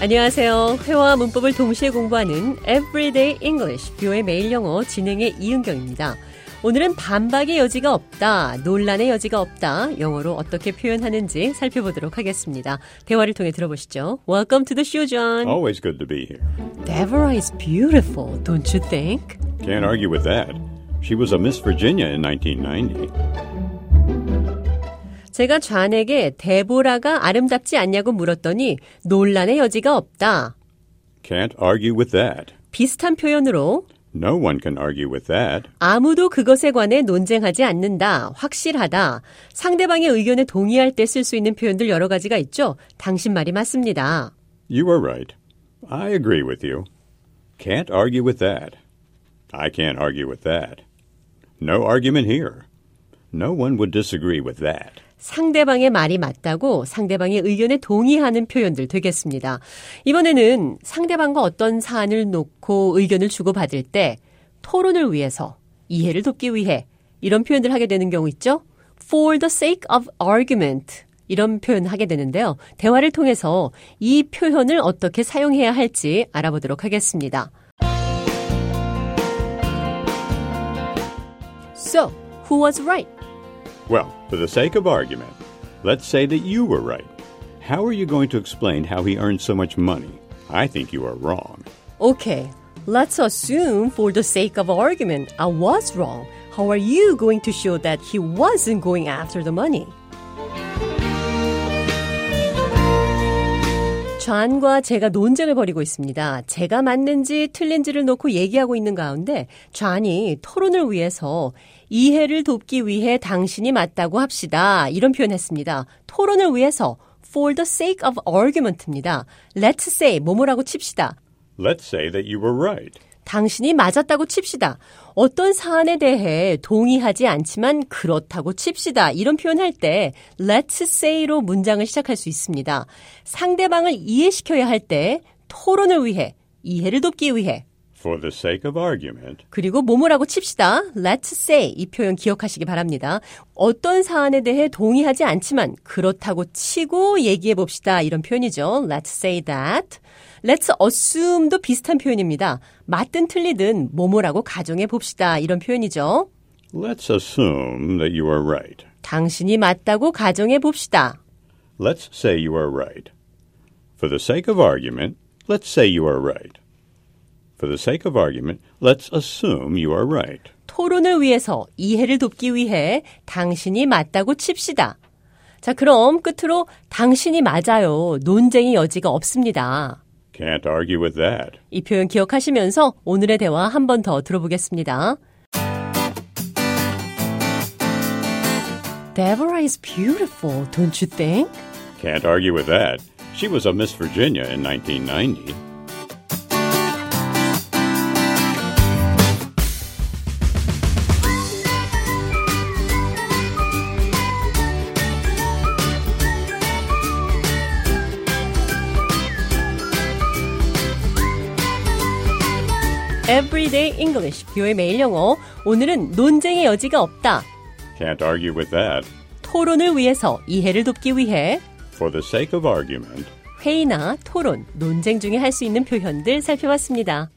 안녕하세요. 회화와 문법을 동시에 공부하는 Everyday English, 뷰의 매일 영어 진행의 이은경입니다. 오늘은 반박의 여지가 없다, 논란의 여지가 없다, 영어로 어떻게 표현하는지 살펴보도록 하겠습니다. 대화를 통해 들어보시죠. Welcome to the show, John. Always good to be here. Deborah is beautiful, don't you think? Can't argue with that. She was a Miss Virginia in 1990. 제가 좌에게 데보라가 아름답지 않냐고 물었더니 논란의 여지가 없다. Can't argue with that. 비슷한 표현으로 No one can argue with that. 아무도 그것에 관해 논쟁하지 않는다. 확실하다. 상대방의 의견에 동의할 때 쓸 수 있는 표현들 여러 가지가 있죠. 당신 말이 맞습니다. You are right. I agree with you. Can't argue with that. I can't argue with that. No argument here. No one would disagree with that. 상대방의 말이 맞다고 상대방의 의견에 동의하는 표현들 되겠습니다. 이번에는 상대방과 어떤 사안을 놓고 의견을 주고받을 때 토론을 위해서 이해를 돕기 위해 이런 표현들 하게 되는 경우 있죠. For the sake of argument. 이런 표현 하게 되는데요. 대화를 통해서 이 표현을 어떻게 사용해야 할지 알아보도록 하겠습니다. So, who was right? Well, for the sake of argument, let's say that you were right. How are you going to explain how he earned so much money? I think you are wrong. Okay, let's assume for the sake of argument I was wrong. How are you going to show that he wasn't going after the money? 좌안과 제가 논쟁을 벌이고 있습니다. 제가 맞는지 틀린지를 놓고 얘기하고 있는 가운데 좌안이 토론을 위해서 이해를 돕기 위해 당신이 맞다고 합시다. 이런 표현했습니다. 토론을 위해서 for the sake of argument입니다. Let's say 뭐뭐라고 칩시다. Let's say that you were right. 당신이 맞았다고 칩시다. 어떤 사안에 대해 동의하지 않지만 그렇다고 칩시다. 이런 표현할 때 let's say로 문장을 시작할 수 있습니다. 상대방을 이해시켜야 할 때 토론을 위해 이해를 돕기 위해 For the sake of argument, 그리고 뭐뭐라고 칩시다. Let's say 이 표현 기억하시기 바랍니다. 어떤 사안에 대해 동의하지 않지만 그렇다고 치고 얘기해 봅시다. 이런 표현이죠. Let's say that. Let's assume도 비슷한 표현입니다. 맞든 틀리든 뭐뭐라고 가정해 봅시다. 이런 표현이죠. let's assume that you are right. 당신이 맞다고 가정해 봅시다. Let's say you are right. For the sake of argument, let's say you are right. For the sake of argument, let's assume you are right. 토론을 위해서 이해를 돕기 위해 당신이 맞다고 칩시다. 자, 그럼 끝으로 당신이 맞아요. 논쟁의 여지가 없습니다. Can't argue with that. 이 표현 기억하시면서 오늘의 대화 한 번 더 들어보겠습니다. Deborah is beautiful, don't you think? Can't argue with that. She was a Miss Virginia in 1990. Everyday English, 뷰의 매일 영어. 오늘은 논쟁의 여지가 없다. Can't argue with that. 토론을 위해서 이해를 돕기 위해 For the sake of argument, 회의나 토론, 논쟁 중에 할 수 있는 표현들 살펴봤습니다.